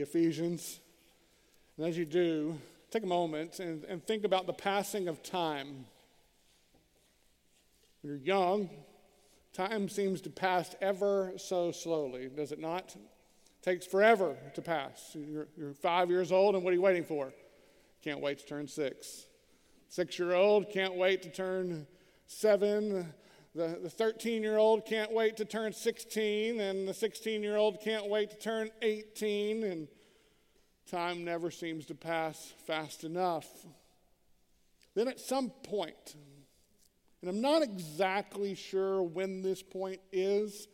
Ephesians. And as you do, take a moment and, and think about the passing of time. When you're young, time seems to pass ever so slowly, does it not? It takes forever to pass. You're, you're five years old, and what are you waiting for? Can't wait to turn six. Six year old can't wait to turn seven. The 13 year old can't wait to turn 16, and the 16 year old can't wait to turn 18, and time never seems to pass fast enough. Then at some point, and I'm not exactly sure when this point is,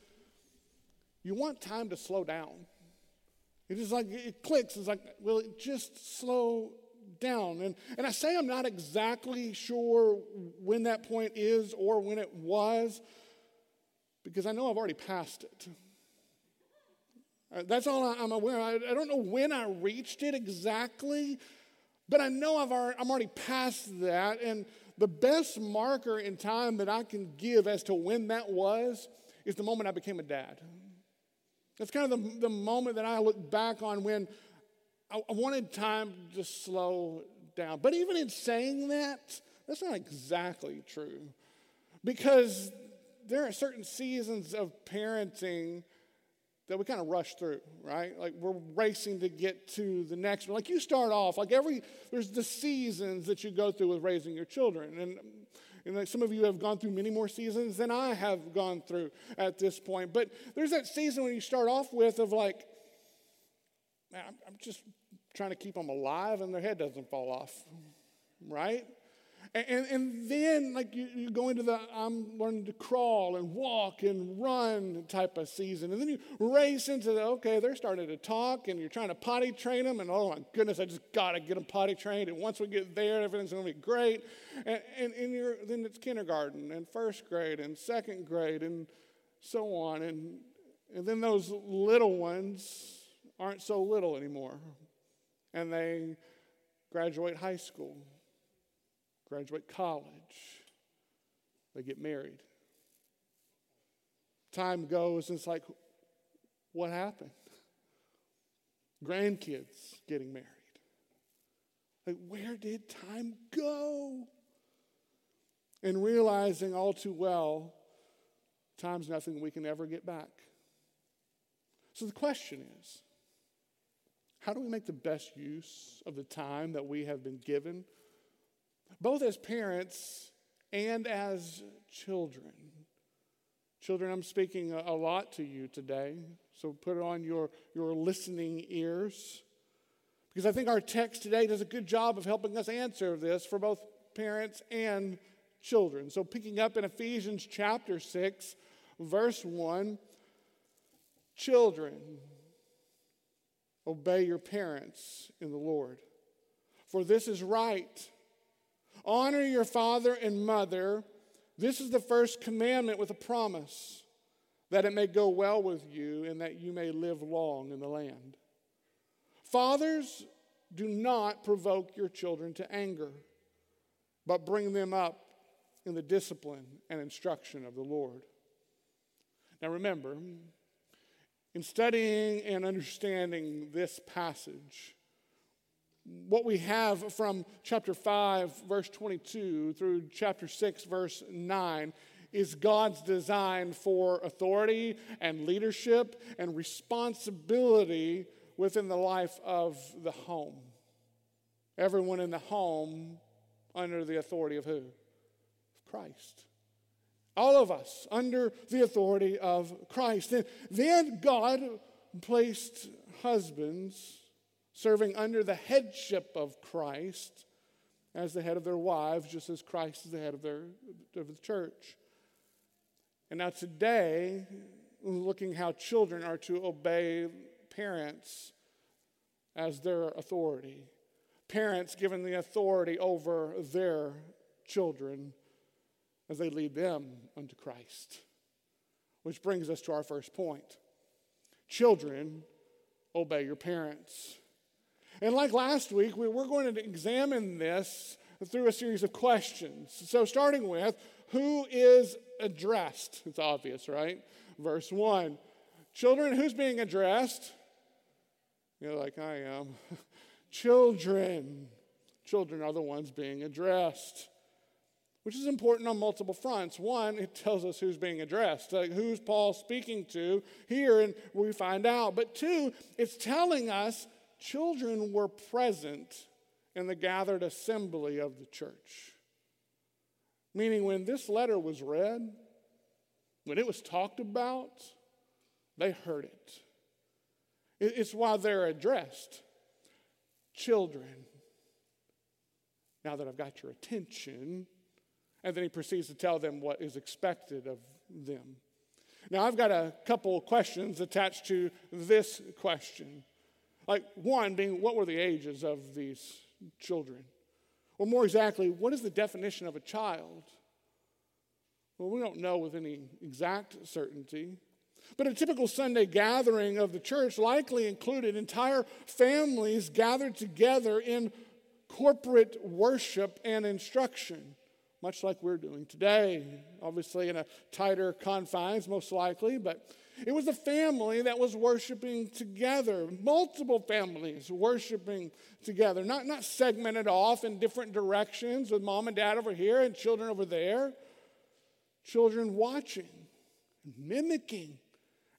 you want time to slow down. It is like it clicks. It's like, will it just slow down. And, and I say I'm not exactly sure when that point is or when it was because I know I've already passed it. Uh, that's all I'm aware of. I don't know when I reached it exactly, but I know I've already, I'm already past that. And the best marker in time that I can give as to when that was is the moment I became a dad. That's kind of the, the moment that I look back on when I, I wanted time to slow down. But even in saying that, that's not exactly true. Because there are certain seasons of parenting that we kind of rush through, right? Like we're racing to get to the next one. Like you start off, like every, there's the seasons that you go through with raising your children. And, and like some of you have gone through many more seasons than I have gone through at this point. But there's that season when you start off with of like, I'm, I'm just trying to keep them alive and their head doesn't fall off, right? And, and, then, like, you, you go into the I'm learning to crawl and walk and run type of season. And then you race into the, okay, they're starting to talk and you're trying to potty train them. And oh my goodness, I just got to get them potty trained. And once we get there, everything's going to be great. And, and, and you're, then it's kindergarten and first grade and second grade and so on. And, and then those little ones aren't so little anymore. And they graduate high school, graduate college, they get married. Time goes, and it's like, what happened? Grandkids getting married. Like, where did time go? And realizing all too well, time's nothing we can ever get back. So the question is how do we make the best use of the time that we have been given, both as parents and as children? Children, I'm speaking a, lot to you today, so put on your, your listening ears. Because I think our text today does a good job of helping us answer this for both parents and children. So, picking up in Ephesians chapter 6, verse 1 Children, Obey your parents in the Lord, for this is right. Honor your father and mother. This is the first commandment with a promise that it may go well with you and that you may live long in the land. Fathers, do not provoke your children to anger, but bring them up in the discipline and instruction of the Lord. Now remember, in studying and understanding this passage, what we have from chapter 5, verse 22 through chapter 6, verse 9 is God's design for authority and leadership and responsibility within the life of the home. Everyone in the home under the authority of who? Christ. All of us under the authority of Christ. And then God placed husbands serving under the headship of Christ as the head of their wives, just as Christ is the head of, their, of the church. And now today, looking how children are to obey parents as their authority. Parents given the authority over their children as they lead them unto Christ. Which brings us to our first point Children, obey your parents. And like last week, we, we're going to examine this through a series of questions. So, starting with who is addressed? It's obvious, right? Verse 1. Children, who's being addressed? you know, like I am. children. Children are the ones being addressed, which is important on multiple fronts. One, it tells us who's being addressed, like who's Paul speaking to here, and we find out. But two, it's telling us children were present in the gathered assembly of the church. Meaning, when this letter was read, when it was talked about, they heard it. It's why they're addressed. Children, now that I've got your attention, and then he proceeds to tell them what is expected of them. Now, I've got a couple questions attached to this question. Like, one being, what were the ages of these children? Or more exactly, what is the definition of a child? Well, we don't know with any exact certainty. But a typical Sunday gathering of the church likely included entire families gathered together in corporate worship and instruction, much like we're doing today. Obviously, in a tighter confines, most likely, but it was a family that was worshiping together, multiple families worshiping together, not, not segmented off in different directions with mom and dad over here and children over there. Children watching, mimicking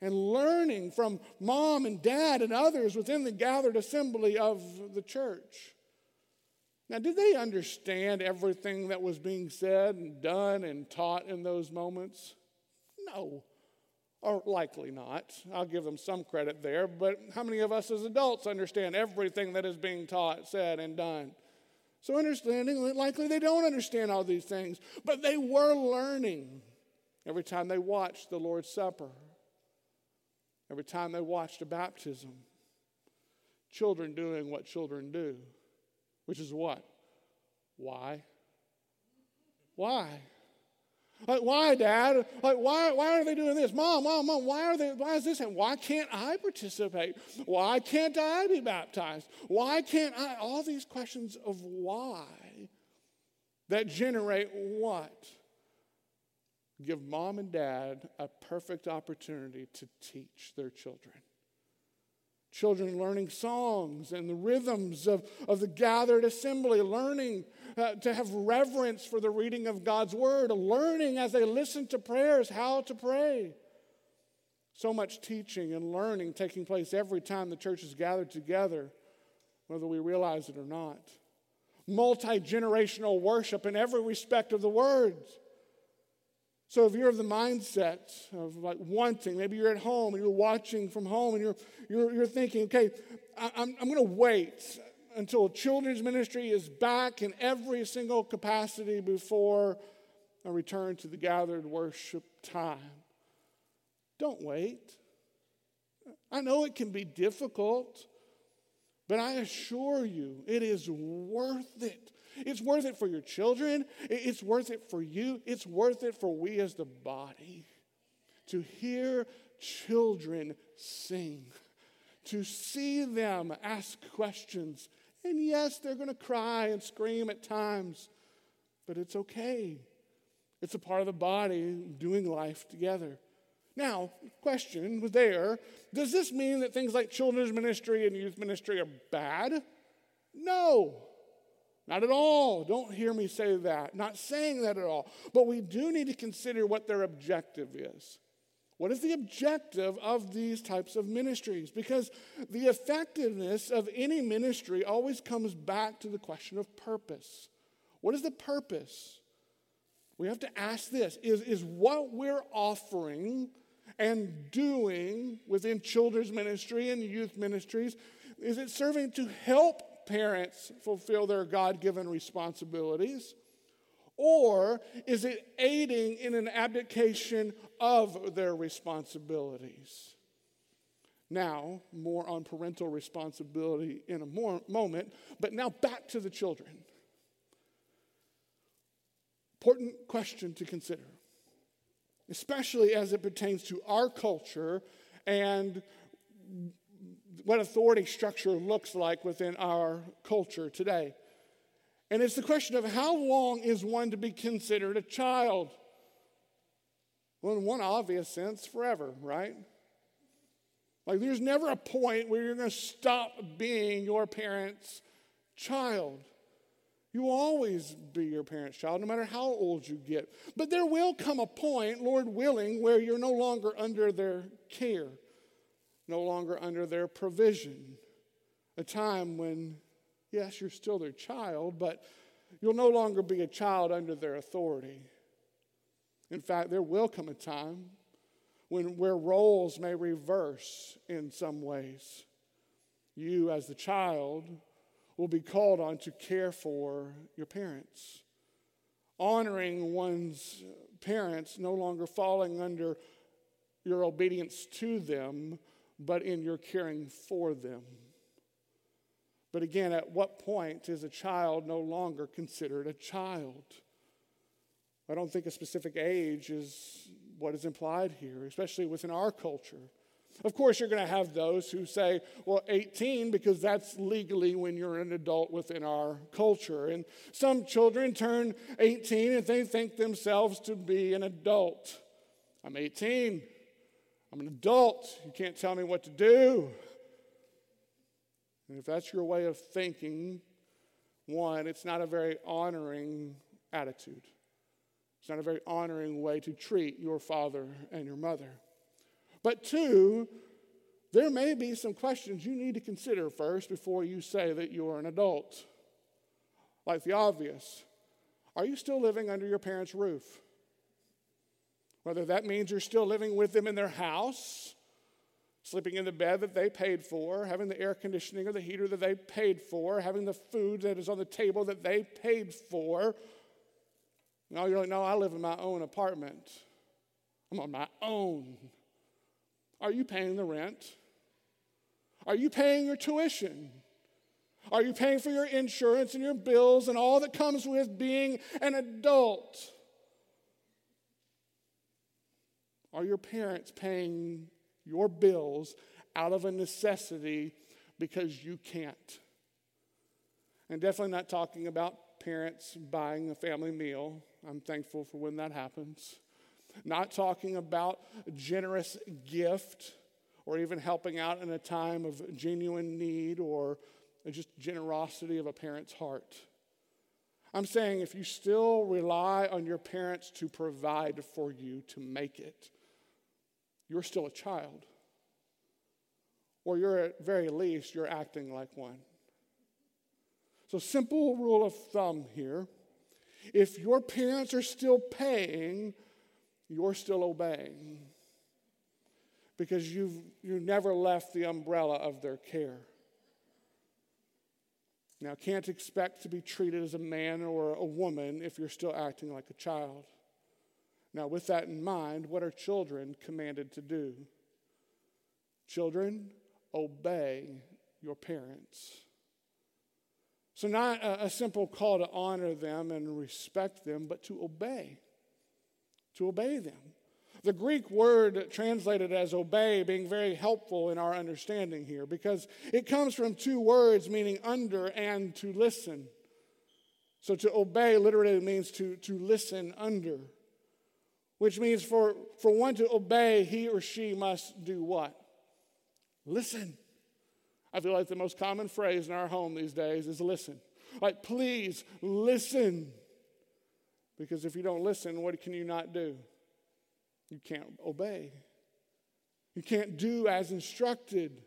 and learning from mom and dad and others within the gathered assembly of the church. Now, did they understand everything that was being said and done and taught in those moments? No, or likely not. I'll give them some credit there, but how many of us as adults understand everything that is being taught, said, and done? So, understanding, likely they don't understand all these things, but they were learning every time they watched the Lord's Supper every time they watched a baptism. Children doing what children do, which is what? Why? Why? Like, why, Dad? Like, why, why are they doing this? Mom, Mom, Mom, why are they, why is this happening? Why can't I participate? Why can't I be baptized? Why can't I? All these questions of why that generate what? give mom and dad a perfect opportunity to teach their children. Children learning songs and the rhythms of, of the gathered assembly, learning uh, to have reverence for the reading of God's word, learning as they listen to prayers how to pray. So much teaching and learning taking place every time the church is gathered together, whether we realize it or not. Multi generational worship in every respect of the words. So if you're of the mindset of like wanting, maybe you're at home and you're watching from home and you're, you're, you're thinking, okay, I, I'm, I'm going to wait until children's ministry is back in every single capacity before I return to the gathered worship time. Don't wait. I know it can be difficult, but I assure you, it is worth it it's worth it for your children. It's worth it for you. It's worth it for we as the body to hear children sing, to see them ask questions. And yes, they're going to cry and scream at times, but it's okay. It's a part of the body doing life together. Now, question was there does this mean that things like children's ministry and youth ministry are bad? No. Not at all. Don't hear me say that. Not saying that at all. But we do need to consider what their objective is. What is the objective of these types of ministries? Because the effectiveness of any ministry always comes back to the question of purpose. What is the purpose? We have to ask this is, is what we're offering and doing within children's ministry and youth ministries, is it serving to help parents fulfill their God given responsibilities? Or is it aiding in an abdication of their responsibilities? Now, more on parental responsibility in a more moment, but now back to the children. Important question to consider, especially as it pertains to our culture and what authority structure looks like within our culture today. And it's the question of how long is one to be considered a child? Well, in one obvious sense, forever, right? Like, there's never a point where you're going to stop being your parent's child. You will always be your parent's child, no matter how old you get. But there will come a point, Lord willing, where you're no longer under their care, no longer under their provision. A time when, yes, you're still their child, but you'll no longer be a child under their authority. In fact, there will come a time when where roles may reverse in some ways. You, as the child, will be called on to care for your parents. Honoring one's parents, no longer falling under your obedience to them, but in your caring for them. But again, at what point is a child no longer considered a child? I don't think a specific age is what is implied here, especially within our culture. Of course, you're going to have those who say, well, 18, because that's legally when you're an adult within our culture. And some children turn 18 and they think themselves to be an adult. I'm 18. I'm an adult. You can't tell me what to do. And if that's your way of thinking, one, it's not a very honoring attitude. It's not a very honoring way to treat your father and your mother. But two, there may be some questions you need to consider first before you say that you're an adult. Like the obvious Are you still living under your parents' roof? Whether that means you're still living with them in their house, sleeping in the bed that they paid for, having the air conditioning or the heater that they paid for, having the food that is on the table that they paid for. No, you're like, no, I live in my own apartment. I'm on my own. Are you paying the rent? Are you paying your tuition? Are you paying for your insurance and your bills and all that comes with being an adult? Are your parents paying your bills out of a necessity because you can't? And definitely not talking about parents buying a family meal. I'm thankful for when that happens not talking about a generous gift or even helping out in a time of genuine need or just generosity of a parent's heart. I'm saying if you still rely on your parents to provide for you to make it, you're still a child. Or you're at very least, you're acting like one. So, simple rule of thumb here if your parents are still paying you're still obeying because you've, you never left the umbrella of their care. Now, can't expect to be treated as a man or a woman if you're still acting like a child. Now, with that in mind, what are children commanded to do? Children, obey your parents. So, not a, simple call to honor them and respect them, but to obey to obey them. The Greek word translated as obey being very helpful in our understanding here because it comes from two words meaning under and to listen. So to obey literally means to, to listen under, which means for, for one to obey, he or she must do what? Listen. I feel like the most common phrase in our home these days is listen. Like, please listen. Because if you don't listen, what can you not do? You can't obey. You can't do as instructed.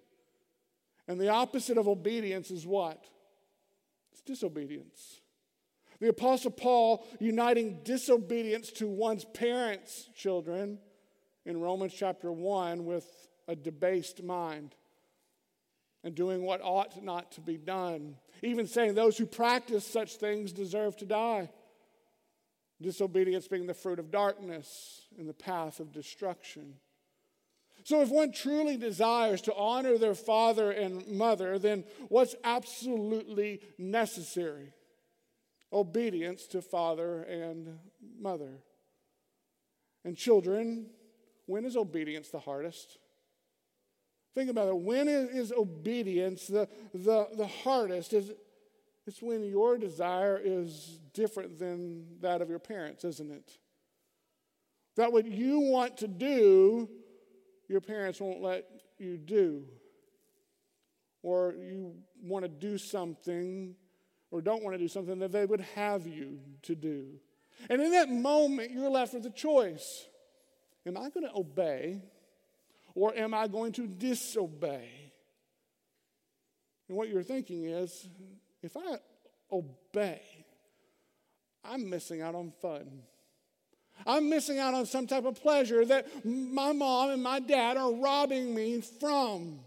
And the opposite of obedience is what? It's disobedience. The Apostle Paul uniting disobedience to one's parents' children in Romans chapter 1 with a debased mind and doing what ought not to be done. Even saying those who practice such things deserve to die. Disobedience being the fruit of darkness and the path of destruction. So, if one truly desires to honor their father and mother, then what's absolutely necessary? Obedience to father and mother. And children, when is obedience the hardest? Think about it. When is obedience the, the, the hardest? Is, it's when your desire is different than that of your parents, isn't it? That what you want to do, your parents won't let you do, or you want to do something or don't want to do something that they would have you to do. And in that moment, you're left with a choice Am I going to obey or am I going to disobey? And what you're thinking is if I obey, I'm missing out on fun. I'm missing out on some type of pleasure that my mom and my dad are robbing me from.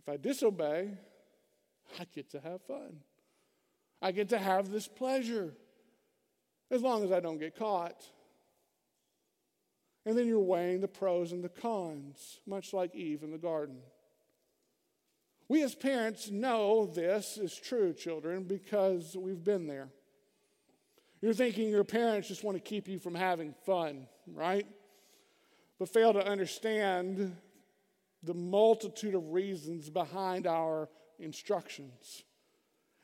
If I disobey, I get to have fun. I get to have this pleasure as long as I don't get caught. And then you're weighing the pros and the cons, much like Eve in the garden. We as parents know this is true, children, because we've been there. You're thinking your parents just want to keep you from having fun, right? But fail to understand the multitude of reasons behind our instructions.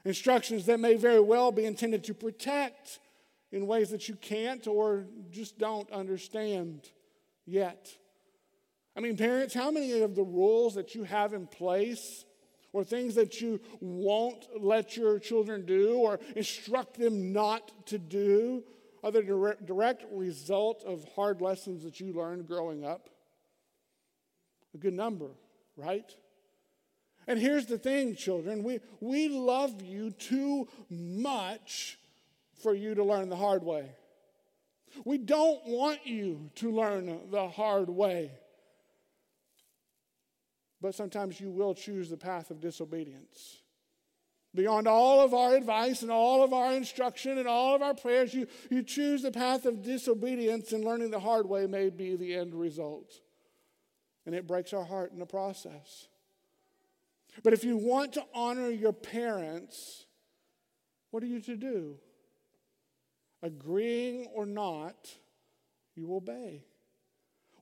Instructions that may very well be intended to protect in ways that you can't or just don't understand yet. I mean, parents, how many of the rules that you have in place or things that you won't let your children do or instruct them not to do are the direct, result of hard lessons that you learned growing up? A good number, right? And here's the thing, children we, we love you too much for you to learn the hard way. We don't want you to learn the hard way. But sometimes you will choose the path of disobedience. Beyond all of our advice and all of our instruction and all of our prayers, you, you choose the path of disobedience, and learning the hard way may be the end result. And it breaks our heart in the process. But if you want to honor your parents, what are you to do? Agreeing or not, you obey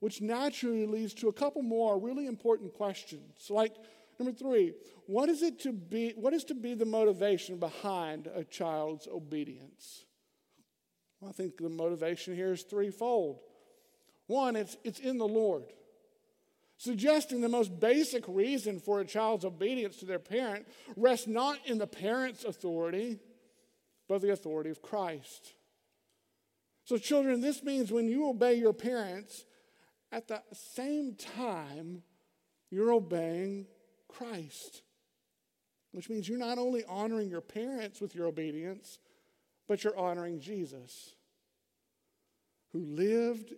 which naturally leads to a couple more really important questions. Like, number three, what is it to be, what is to be the motivation behind a child's obedience? Well, I think the motivation here is threefold. One, it's, it's in the Lord, suggesting the most basic reason for a child's obedience to their parent rests not in the parent's authority, but the authority of Christ. So, children, this means when you obey your parents, at the same time, you're obeying Christ, which means you're not only honoring your parents with your obedience, but you're honoring Jesus, who lived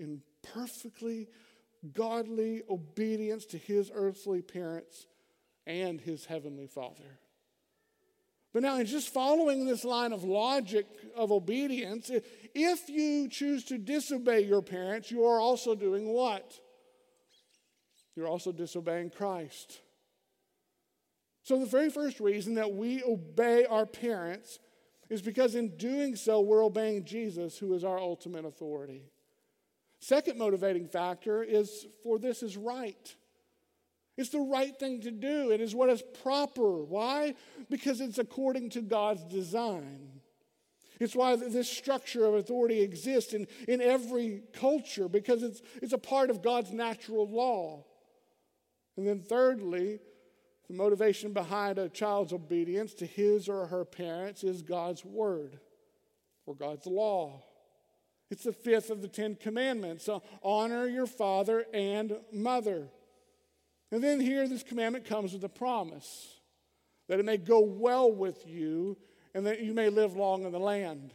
in perfectly godly obedience to his earthly parents and his heavenly Father. But now, in just following this line of logic of obedience, if you choose to disobey your parents, you are also doing what? You're also disobeying Christ. So, the very first reason that we obey our parents is because in doing so, we're obeying Jesus, who is our ultimate authority. Second motivating factor is for this is right. It's the right thing to do. It is what is proper. Why? Because it's according to God's design. It's why this structure of authority exists in, in every culture, because it's, it's a part of God's natural law. And then, thirdly, the motivation behind a child's obedience to his or her parents is God's word or God's law. It's the fifth of the Ten Commandments. So honor your father and mother. And then here, this commandment comes with a promise that it may go well with you and that you may live long in the land.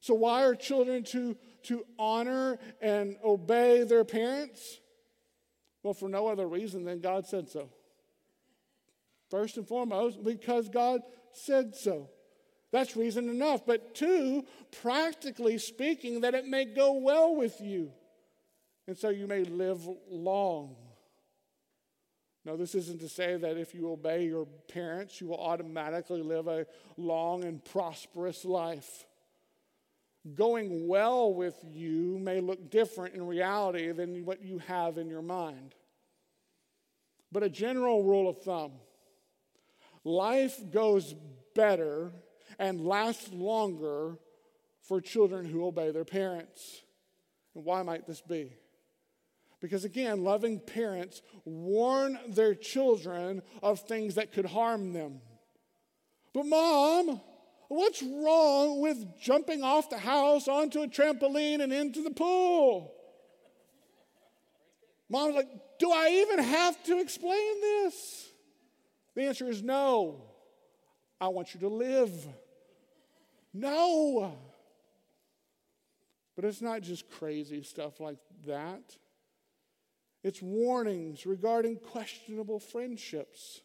So, why are children to, to honor and obey their parents? Well, for no other reason than God said so. First and foremost, because God said so. That's reason enough. But two, practically speaking, that it may go well with you. And so you may live long. Now, this isn't to say that if you obey your parents, you will automatically live a long and prosperous life. Going well with you may look different in reality than what you have in your mind. But a general rule of thumb life goes better and lasts longer for children who obey their parents. And why might this be? Because again, loving parents warn their children of things that could harm them. But, mom, what's wrong with jumping off the house onto a trampoline and into the pool? Mom's like, Do I even have to explain this? The answer is no. I want you to live. No. But it's not just crazy stuff like that. It's warnings regarding questionable friendships,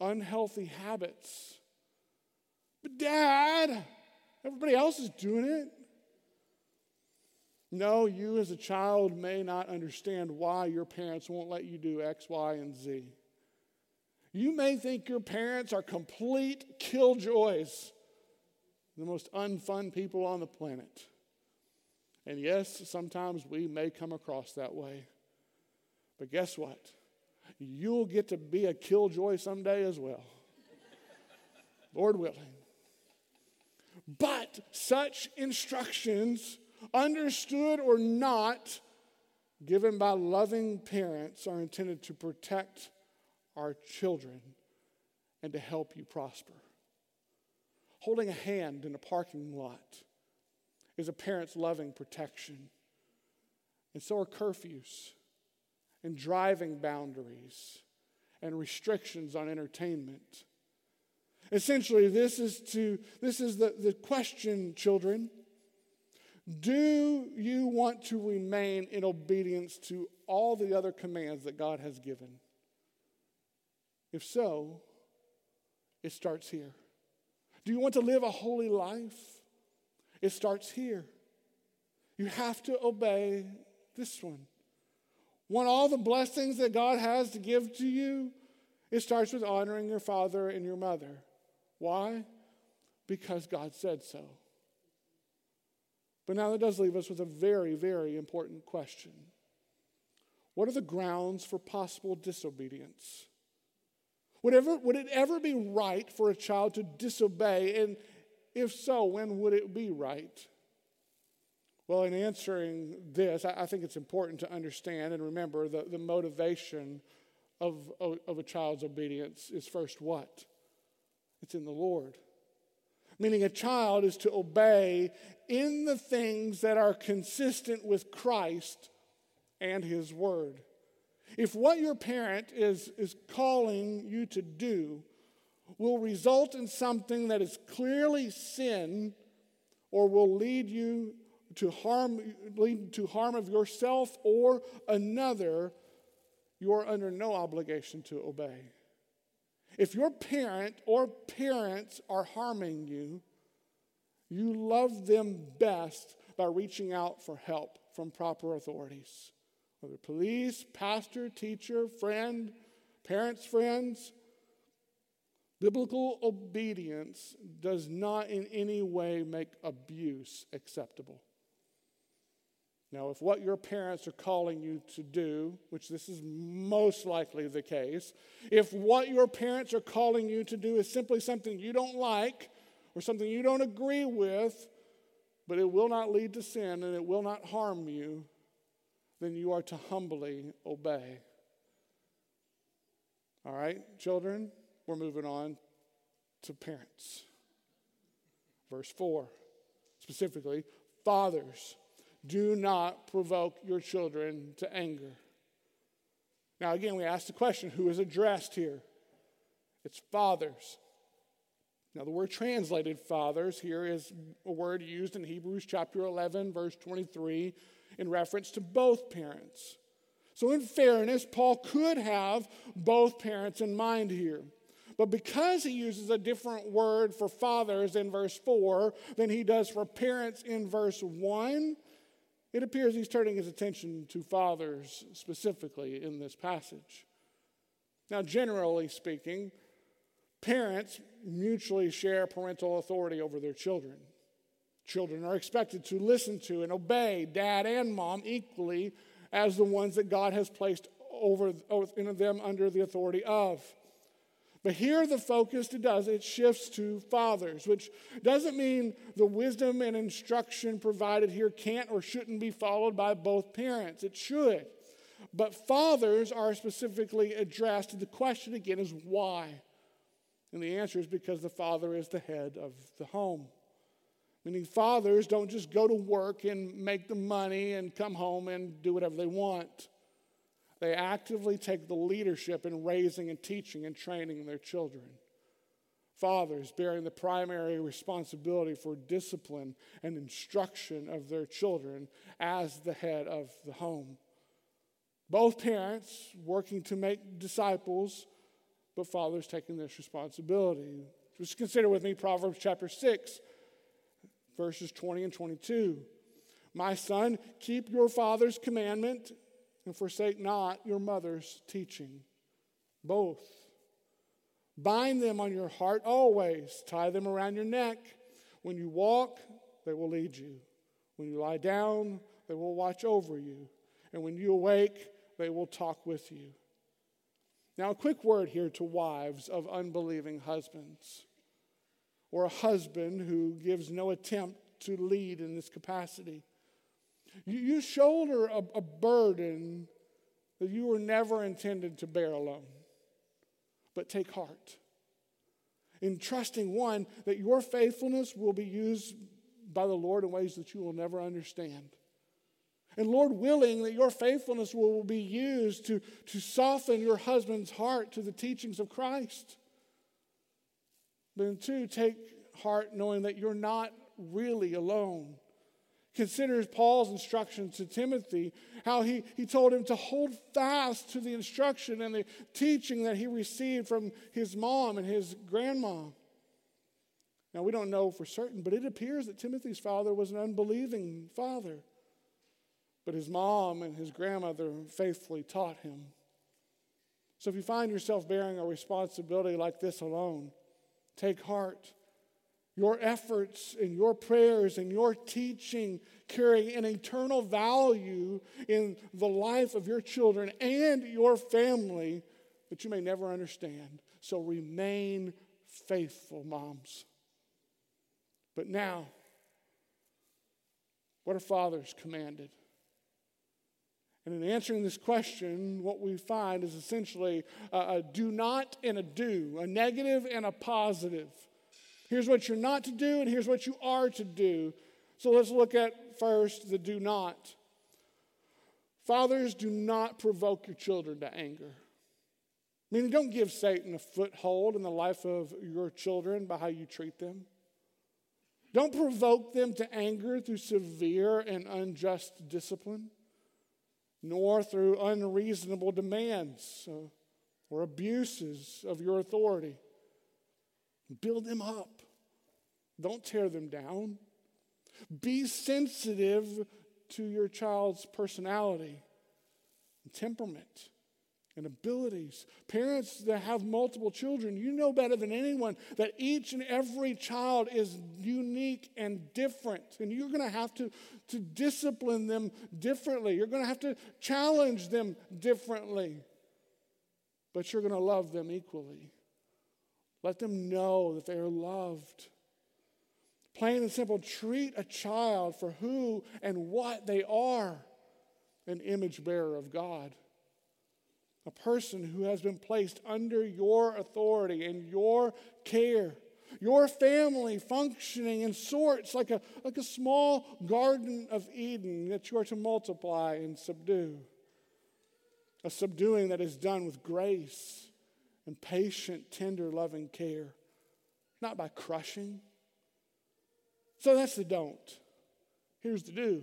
unhealthy habits. But, Dad, everybody else is doing it. No, you as a child may not understand why your parents won't let you do X, Y, and Z. You may think your parents are complete killjoys, the most unfun people on the planet. And yes, sometimes we may come across that way. But guess what? You'll get to be a killjoy someday as well. Lord willing. But such instructions, understood or not, given by loving parents, are intended to protect our children and to help you prosper. Holding a hand in a parking lot is a parent's loving protection. And so are curfews and driving boundaries and restrictions on entertainment. Essentially, this is to this is the, the question, children. Do you want to remain in obedience to all the other commands that God has given? If so, it starts here. Do you want to live a holy life? It starts here. You have to obey this one. Want all the blessings that God has to give to you? It starts with honoring your father and your mother. Why? Because God said so. But now that does leave us with a very, very important question What are the grounds for possible disobedience? Would, ever, would it ever be right for a child to disobey? And if so, when would it be right? Well, in answering this, I, think it's important to understand and remember the, the motivation of, of, of a child's obedience is first what? It's in the Lord. Meaning, a child is to obey in the things that are consistent with Christ and His Word. If what your parent is, is calling you to do will result in something that is clearly sin or will lead you to harm, lead to harm of yourself or another, you are under no obligation to obey. If your parent or parents are harming you, you love them best by reaching out for help from proper authorities, whether police, pastor, teacher, friend, parents' friends. Biblical obedience does not in any way make abuse acceptable. Now, if what your parents are calling you to do, which this is most likely the case, if what your parents are calling you to do is simply something you don't like or something you don't agree with, but it will not lead to sin and it will not harm you, then you are to humbly obey. All right, children, we're moving on to parents. Verse 4, specifically, fathers do not provoke your children to anger. Now, again, we ask the question who is addressed here? It's fathers. Now, the word translated fathers here is a word used in Hebrews chapter 11, verse 23, in reference to both parents. So, in fairness, Paul could have both parents in mind here. But because he uses a different word for fathers in verse 4 than he does for parents in verse 1, it appears he's turning his attention to fathers specifically in this passage. Now, generally speaking, parents mutually share parental authority over their children. Children are expected to listen to and obey dad and mom equally as the ones that God has placed over them under the authority of. But here the focus it does, it shifts to fathers, which doesn't mean the wisdom and instruction provided here can't or shouldn't be followed by both parents. It should. But fathers are specifically addressed. The question again is why? And the answer is because the father is the head of the home. Meaning, fathers don't just go to work and make the money and come home and do whatever they want. They actively take the leadership in raising and teaching and training their children. Fathers bearing the primary responsibility for discipline and instruction of their children as the head of the home. Both parents working to make disciples, but fathers taking this responsibility. Just consider with me Proverbs chapter 6, verses 20 and 22. My son, keep your father's commandment and forsake not your mother's teaching. Both. Bind them on your heart always, tie them around your neck. When you walk, they will lead you. When you lie down, they will watch over you. And when you awake, they will talk with you. Now, a quick word here to wives of unbelieving husbands, or a husband who gives no attempt to lead in this capacity. You, you shoulder a, a burden that you were never intended to bear alone. But take heart in trusting one that your faithfulness will be used by the Lord in ways that you will never understand. And Lord willing, that your faithfulness will be used to, to soften your husband's heart to the teachings of Christ. Then, two, take heart knowing that you're not really alone. Consider Paul's instruction to Timothy, how he, he told him to hold fast to the instruction and the teaching that he received from his mom and his grandma. Now, we don't know for certain, but it appears that Timothy's father was an unbelieving father. But his mom and his grandmother faithfully taught him. So if you find yourself bearing a responsibility like this alone, take heart. Your efforts and your prayers and your teaching carry an eternal value in the life of your children and your family that you may never understand. So remain faithful, moms. But now, what are fathers commanded? And in answering this question, what we find is essentially a, a, do not and a do, a negative and a positive. Here's what you're not to do, and here's what you are to do. So let's look at first the do not. Fathers, do not provoke your children to anger. Meaning, don't give Satan a foothold in the life of your children by how you treat them. Don't provoke them to anger through severe and unjust discipline nor through unreasonable demands uh, or abuses of your authority. Build them up, don't tear them down. Be sensitive to your child's personality and temperament and abilities. Parents that have multiple children, you know better than anyone that each and every child is unique and different. And you're going to have to, to discipline them differently. You're going to have to challenge them differently. But you're going to love them equally. Let them know that they are loved. Plain and simple, treat a child for who and what they are an image bearer of God a person who has been placed under your authority and your care. Your family functioning in sorts like a, like a small garden of Eden that you are to multiply and subdue. A subduing that is done with grace and patient, tender, loving care, not by crushing. So that's the don't. Here's the do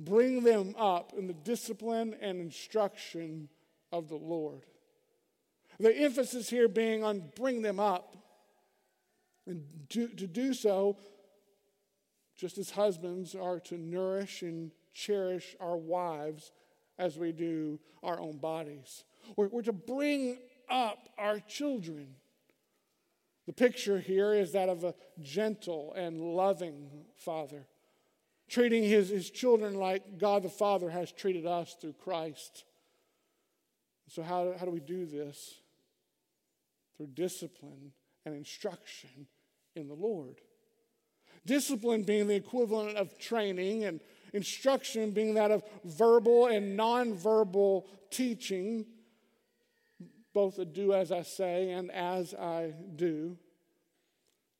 bring them up in the discipline and instruction of the Lord. The emphasis here being on bring them up. And to, to do so, just as husbands are to nourish and cherish our wives as we do our own bodies. We're, we're to bring up our children. The picture here is that of a gentle and loving father, treating his, his children like God the Father has treated us through Christ. So, how, how do we do this? through discipline and instruction in the Lord. Discipline being the equivalent of training, and instruction being that of verbal and nonverbal teaching, both a do as I say and as I do.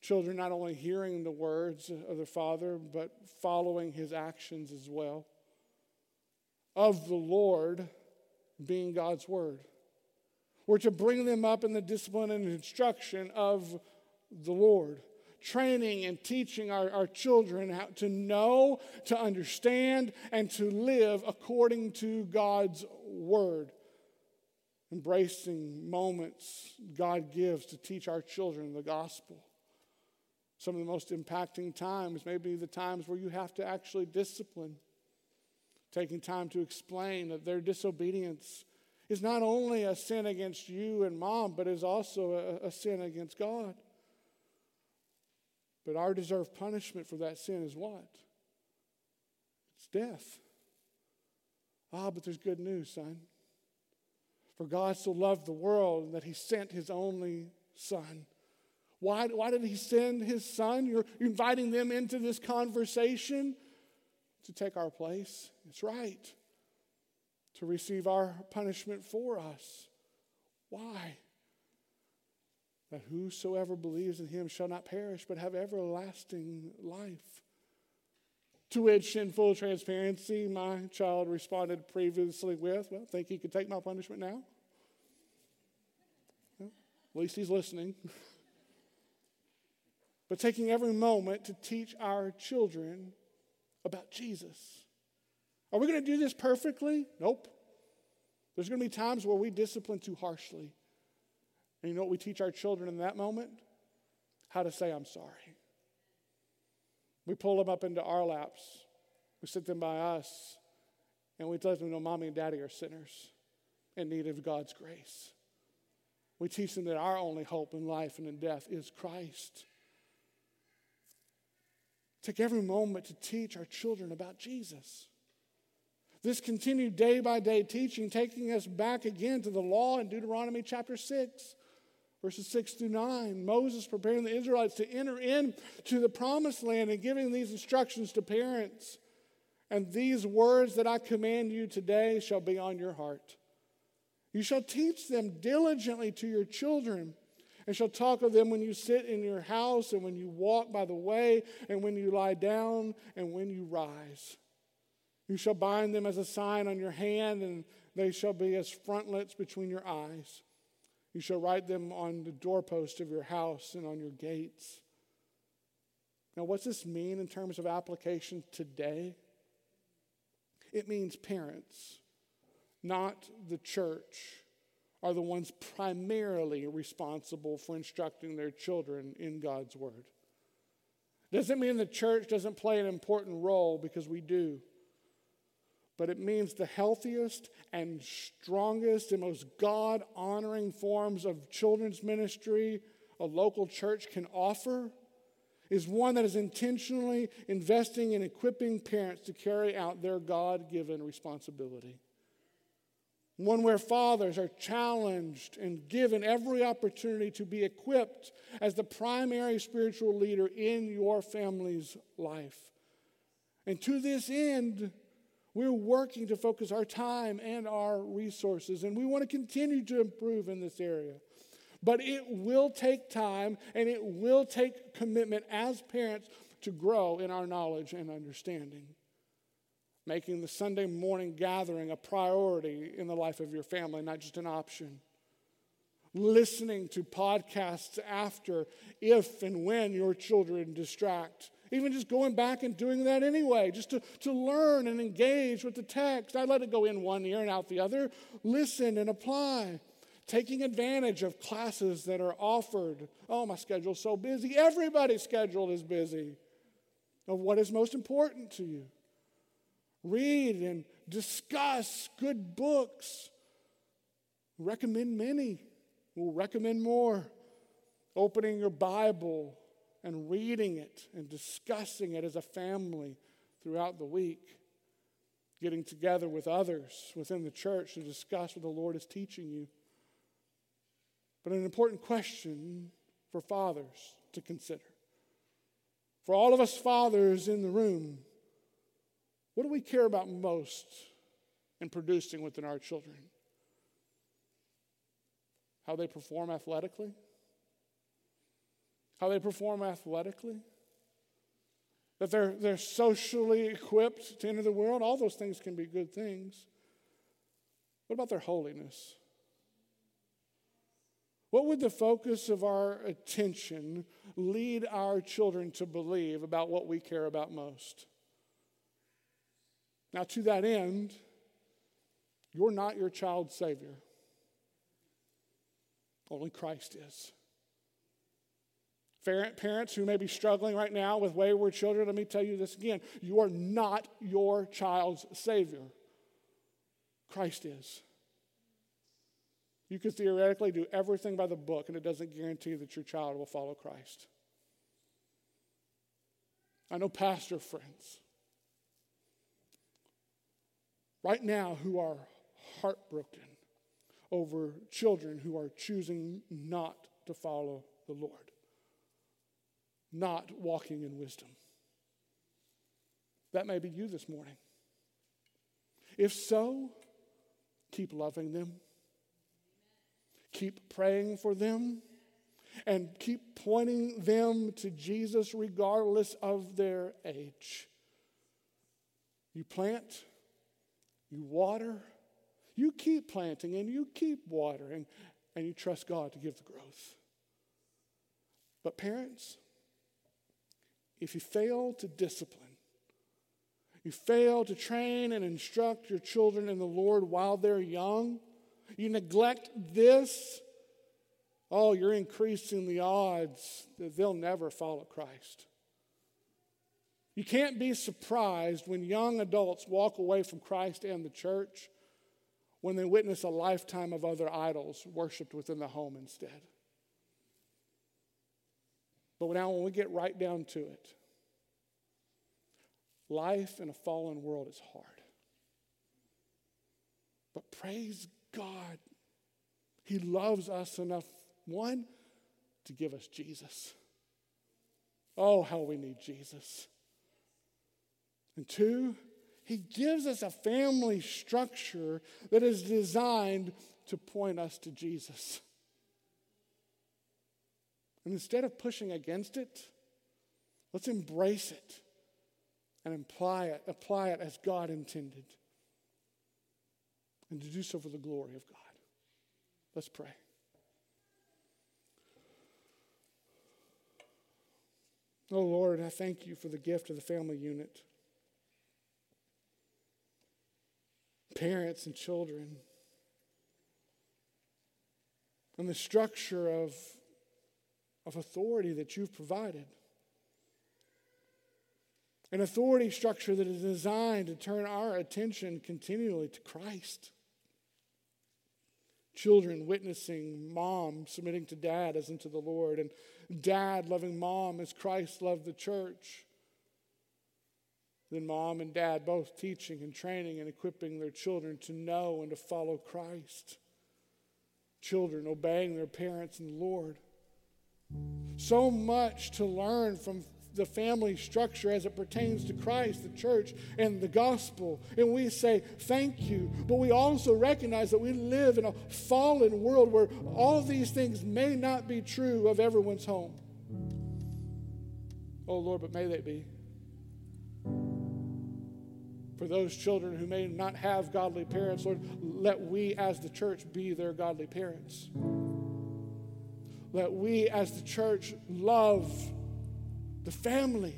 Children not only hearing the words of their father, but following his actions as well. Of the Lord being God's word. We're to bring them up in the discipline and instruction of the Lord. Training and teaching our, our children how to know, to understand, and to live according to God's word. Embracing moments God gives to teach our children the gospel. Some of the most impacting times may be the times where you have to actually discipline, taking time to explain that their disobedience is not only a sin against you and mom, but is also a, a sin against God. But our deserved punishment for that sin is what? It's death. Ah, but there's good news, son. For God so loved the world that he sent his only son. Why, why did he send his son? You're inviting them into this conversation to take our place. It's right to receive our punishment for us. Why? That whosoever believes in him shall not perish, but have everlasting life. To which, in full transparency, my child responded previously with, Well, think he could take my punishment now? Well, at least he's listening. but taking every moment to teach our children about Jesus. Are we going to do this perfectly? Nope. There's going to be times where we discipline too harshly. And you know what we teach our children in that moment? How to say, I'm sorry. We pull them up into our laps, we sit them by us, and we tell them know mommy and daddy are sinners in need of God's grace. We teach them that our only hope in life and in death is Christ. Take every moment to teach our children about Jesus. This continued day by day teaching, taking us back again to the law in Deuteronomy chapter 6, verses 6 through 9. Moses preparing the Israelites to enter into the promised land and giving these instructions to parents. And these words that I command you today shall be on your heart. You shall teach them diligently to your children, and shall talk of them when you sit in your house, and when you walk by the way, and when you lie down, and when you rise. You shall bind them as a sign on your hand, and they shall be as frontlets between your eyes. You shall write them on the doorpost of your house and on your gates. Now, what's this mean in terms of application today? It means parents, not the church, are the ones primarily responsible for instructing their children in God's Word. Doesn't mean the church doesn't play an important role because we do but it means the healthiest and strongest and most God honoring forms of children's ministry a local church can offer is one that is intentionally investing in equipping parents to carry out their God given responsibility. One where fathers are challenged and given every opportunity to be equipped as the primary spiritual leader in your family's life. And to this end, we're working to focus our time and our resources, and we want to continue to improve in this area. But it will take time and it will take commitment as parents to grow in our knowledge and understanding. Making the Sunday morning gathering a priority in the life of your family, not just an option. Listening to podcasts after if and when your children distract even just going back and doing that anyway, just to, to learn and engage with the text. I let it go in one ear and out the other. Listen and apply. Taking advantage of classes that are offered. Oh, my schedule's so busy. Everybody's schedule is busy. Of what is most important to you. Read and discuss good books. Recommend many. We'll recommend more. Opening your Bible and reading it and discussing it as a family throughout the week. Getting together with others within the church to discuss what the Lord is teaching you. but an important question for fathers to consider. For all of us fathers in the room, what do we care about most in producing within our children? How they perform athletically? How they perform athletically? That they're, they're socially equipped to enter the world? All those things can be good things. What about their holiness? What would the focus of our attention lead our children to believe about what we care about most? Now, to that end, you're not your child's Savior. Only Christ is. Parents who may be struggling right now with wayward children, let me tell you this again. You are not your child's Savior. Christ is. You could theoretically do everything by the book, and it doesn't guarantee that your child will follow Christ. I know pastor friends right now who are heartbroken over children who are choosing not to follow the Lord, not walking in wisdom. That may be you this morning. If so, keep loving them Keep praying for them and keep pointing them to Jesus regardless of their age. You plant, you water, you keep planting and you keep watering, and you trust God to give the growth. But, parents, if you fail to discipline, you fail to train and instruct your children in the Lord while they're young, you neglect this, oh, you're increasing the odds that they'll never follow Christ. You can't be surprised when young adults walk away from Christ and the church when they witness a lifetime of other idols worshiped within the home instead. But now, when we get right down to it, life in a fallen world is hard. But praise God. He loves us enough, one, to give us Jesus. Oh, how we need Jesus. And two, he gives us a family structure that is designed to point us to Jesus. And instead of pushing against it, let's embrace it and apply it, apply it as God intended and to do so for the glory of God. Let's pray. Oh Lord, I thank you for the gift of the family unit. Parents and children. And the structure of, of authority that you've provided. An authority structure that is designed to turn our attention continually to Christ children witnessing mom submitting to dad as unto the Lord, and dad loving mom as Christ loved the church. Then mom and dad both teaching and training and equipping their children to know and to follow Christ. Children obeying their parents the Lord. So much to learn from the family structure as it pertains to Christ, the church, and the gospel. And we say, Thank you. But we also recognize that we live in a fallen world where all these things may not be true of everyone's home. Oh Lord, but may they be. For those children who may not have godly parents, Lord, let we as the church be their godly parents. Let we as the church love the family,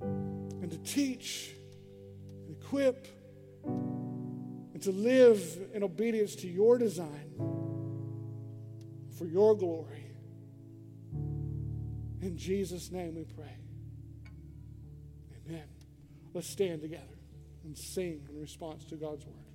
and to teach, and equip, and to live in obedience to your design for your glory. In Jesus' name we pray. Let's stand together and sing in response to God's word.